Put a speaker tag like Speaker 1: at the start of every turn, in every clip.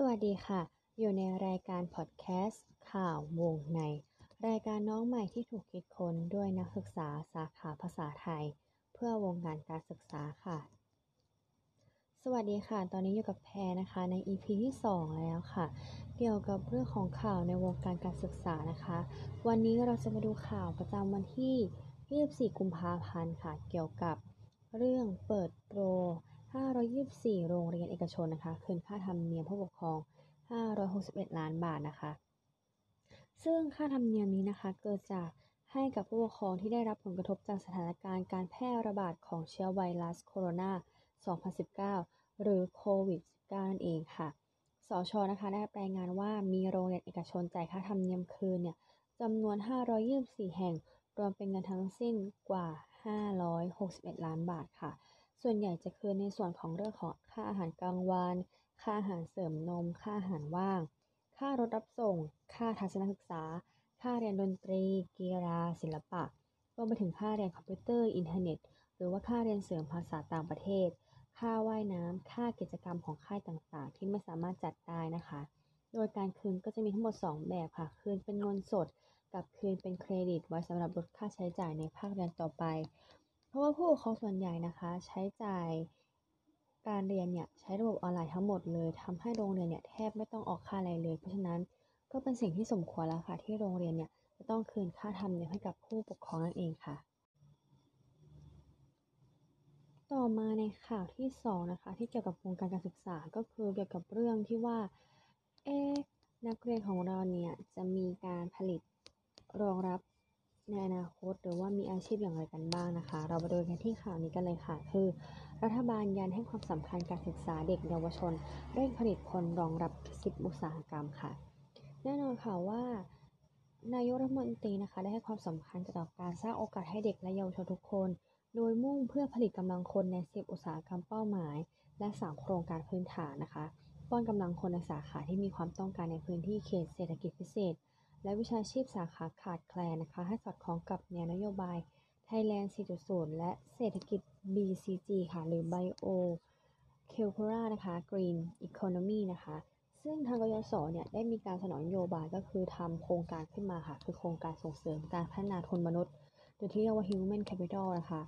Speaker 1: สวัสดีค่ะ อยู่ในรายการพอดแคสต์ข่าววงใน รายการน้องใหม่ที่ถูกคิดค้นด้วยนักศึกษาสาขาภาษาไทย เพื่อวงการการศึกษาค่ะ สวัสดีค่ะ ตอนนี้อยู่กับแพรนะคะใน EP ที่ 2 แล้วค่ะ เกี่ยวกับเรื่องของข่าวในวงการการศึกษานะคะ วันนี้เราจะมาดูข่าวประจำวันที่ 24 กุมภาพันธ์ค่ะ เกี่ยวกับเรื่องเปิดโปร 524 โรงเรียนเอกชนนะคะคืนค่าธรรมเนียมผู้ปกครอง 561 ล้านบาทนะคะ ซึ่งค่าธรรมเนียมนี้นะคะเกิดจากให้กับผู้ปกครองที่ได้รับผลกระทบจากสถานการณ์การแพร่ระบาดของเชื้อไวรัสโคโรนา 2019 หรือโควิด -19 นั่นเองค่ะ สชนะคะได้รายงานว่ามีโรงเรียนเอกชนจ่ายค่าธรรมเนียมคืนเนี่ยจำนวน 524 แห่ง รวมเป็นเงินทั้งสิ้นกว่า 561 ล้านบาทค่ะ ส่วนใหญ่จะคืนในส่วนของเรื่องของค่าอาหารกลางวัน ค่าอาหารเสริมนม ค่าอาหารว่าง ค่ารถรับส่ง ค่าทัศนศึกษา ค่าเรียนดนตรี กีฬา ศิลปะ รวมไปถึงค่าเรียนคอมพิวเตอร์ อินเทอร์เน็ต หรือว่าค่าเรียนเสริมภาษาต่างประเทศ ค่าว่ายน้ำค่ากิจกรรมของค่ายต่างๆ ที่ไม่สามารถจัดได้นะคะ โดยการคืนก็จะมีทั้งหมด 2 แบบค่ะ คืนเป็นเงินสด กับคืนเป็นเครดิต ไว้สำหรับลดค่าใช้จ่ายในภาคเรียนต่อไป เพราะว่าผู้ปกครองส่วนใหญ่นะคะ ใช้จ่ายการเรียนเนี่ยใช้ระบบออนไลน์ทั้งหมดเลยทำให้โรงเรียนเนี่ยแทบไม่ต้องออกค่าอะไรเลย เพราะฉะนั้นก็เป็นสิ่งที่สมควรแล้วค่ะ ที่โรงเรียนเนี่ยจะต้องคืนค่าธรรมเนียมให้กับผู้ปกครองนั่นเองค่ะ ต่อมาในข่าวที่2นะคะที่เกี่ยวกับวงการการศึกษาก็คือเกี่ยวกับเรื่องที่ว่าเอ๊นักเรียนของเราเนี่ยจะมีการผลิตรองรับ ในอนาคตหรือว่ามีอาชีพอย่างไรกันบ้างนะคะ เรามาดูกันที่ข่าวนี้กันเลยค่ะ คือ รัฐบาลยันให้ความสำคัญการศึกษาเด็กเยาวชน เร่งผลิตคนรองรับ 10 อุตสาหกรรมค่ะ แน่นอนค่ะว่านายกรัฐมนตรีนะคะได้ให้ความสำคัญต่อการสร้างโอกาสให้เด็กและเยาวชนทุกคน โดยมุ่งเพื่อผลิตกำลังคนใน 10 อุตสาหกรรมเป้าหมาย และ3โครงการพื้นฐานนะคะ ป้อนกำลังคนในสาขาที่มีความต้องการในพื้นที่เขตเศรษฐกิจพิเศษ และวิชาชีพสาขาขาดแคลนนะคะ ให้สอดคล้องกับแนวนโยบาย Thailand 4.0 และเศรษฐกิจ BCG ค่ะ หรือ Bio c u l t u r a นะคะ Green Economy นะคะ ซึ่งทางกยศเนี่ยได้มีการสนองนโยบายก็คือทำโครงการขึ้นมาค่ะ คือโครงการส่งเสริมการพัฒนาทุนมนุษย์ หรือที่เรียกว่า Human Capital นะคะ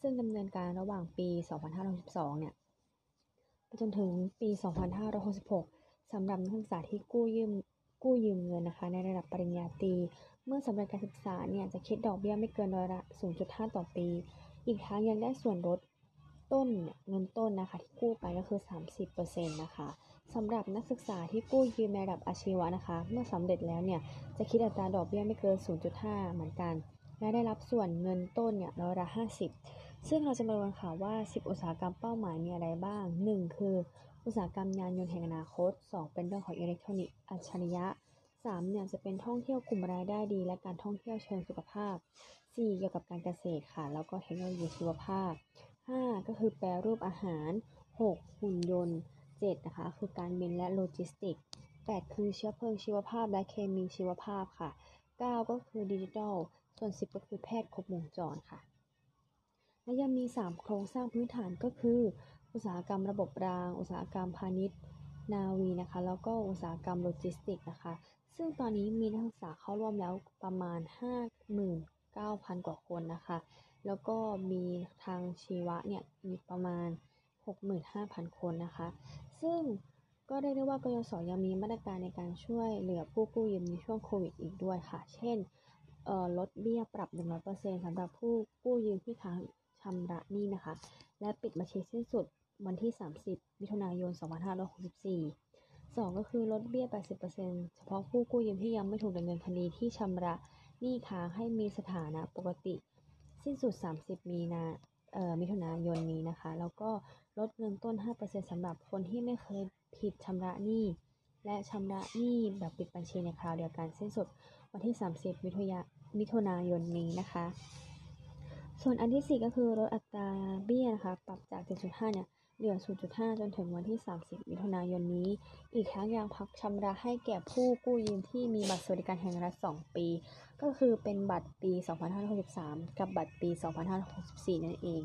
Speaker 1: ซึ่งดำเนินการระหว่างปี 2562 เนี่ยไปจนถึงปี 2566สำหรับนักศึกษาที่กู้ยืม กู้ยืมเงินนะคะ ในระดับปริญญาตรี เมื่อสำเร็จการศึกษาเนี่ยจะคิดดอกเบี้ยไม่เกินร้อยละ 0.5 ต่อปี อีกทั้งยังได้ส่วนลดต้นเงินต้นนะคะที่กู้ไปก็คือ 30%นะคะสำหรับนักศึกษาที่กู้ยืมในระดับอาชีวะนะคะ เมื่อสำเร็จแล้วเนี่ยจะคิดอัตราดอกเบี้ยไม่เกิน 0.5 เหมือนกัน และได้รับส่วนเงินต้นเนี่ยร้อยละ 50 ซึ่งเราจะมาดูกันค่ะว่า 10 อุตสาหกรรมเป้าหมายมีอะไรบ้าง 1 คือ อุตสาหกรรมยานยนต์แห่งอนาคต 2 เป็นเรื่องของอิเล็กทรอนิกส์อัจฉริยะ 3 เนี่ยจะเป็นท่องเที่ยวกลุ่มรายได้ดี และการท่องเที่ยวเชิงสุขภาพ 4 เกี่ยวกับการเกษตรค่ะ แล้วก็เทคโนโลยีชีวภาพ 5 ก็คือแปรรูปอาหาร 6 หุ่นยนต์ 7 นะคะ คือการบินและโลจิสติกส์8คือเชื้อเพลิงชีวภาพและเคมีชีวภาพค่ะ 9 ก็คือดิจิทัล ส่วน 10 ก็คือแพทย์ครบวงจรค่ะ และยังมี 3 โครงสร้างพื้นฐานก็คือ อุตสาหกรรมระบบราง อุตสาหกรรมพาณิชย์ นาวีนะคะ แล้วก็อุตสาหกรรมโลจิสติกส์นะคะ ซึ่งตอนนี้มีนักศึกษาเข้าร่วมแล้วประมาณ 59,000 กว่าคนนะคะ แล้วก็มีทางชีวะเนี่ยมีประมาณ 65,000 คนนะคะ ซึ่งก็เรียกได้ว่ากยศยังมีมาตรการในการช่วยเหลือผู้กู้ยืมในช่วงโควิดอีกด้วยค่ะ เช่นลดเบี้ยปรับ 100%สำหรับผู้กู้ยืมที่ค้างชำระหนี้นะคะ และปิดบัญชีสิ้นสุด วันที่ 30 มิถุนายน 2564 2 ก็คือลดเบี้ย 80%เฉพาะผู้กู้ยืมที่ยังไม่ถูกดำเนินคดีที่ชำระหนี้ค้างให้มีสถานะปกติ สิ้นสุด 30 มีนาเอ่อมิถุนายนนี้นะคะ แล้วก็ลดเงินต้น 5%สำหรับคนที่ไม่เคยผิดชำระหนี้ และชำระหนี้แบบปิดบัญชีในคราวเดียวกันสิ้นสุดวันที่ 30 มิถุนายมิถุนายนนี้นะคะ ส่วนอันที่ 4 ก็คือลดอัตราเบี้ยนะคะ ปรับจาก 7.5 เนี่ย เหลือ 0.5 จนถึงวันที่ 30 มิถุนายนนี้ อีกทั้งยังพักชำระให้แก่ผู้กู้ยืมที่มีบัตรสวัสดิการแห่งรัฐ 2 ปี ก็คือเป็นบัตรปี 2563 กับบัตรปี 2564 นั่นเอง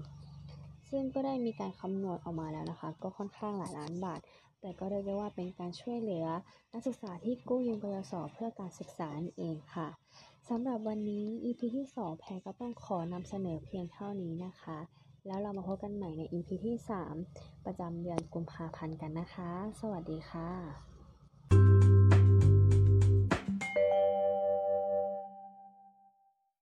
Speaker 1: ซึ่งก็ได้มีการคำนวณออกมาแล้วนะคะ ก็ค่อนข้างหลายล้านบาท แต่ก็เรียกได้ว่าเป็นการช่วยเหลือ นักศึกษาที่กู้ยืมกยศเพื่อการศึกษานั่นเองค่ะสำหรับวันนี้ EP ที่ 2 แพรก็ต้องขอนำเสนอเพียงเท่านี้นะคะ แล้วเรามาพบกันใหม่ใน EP ที่ 3 ประจำเดือนกุมภาพันธ์กันนะคะ สวัสดีค่ะ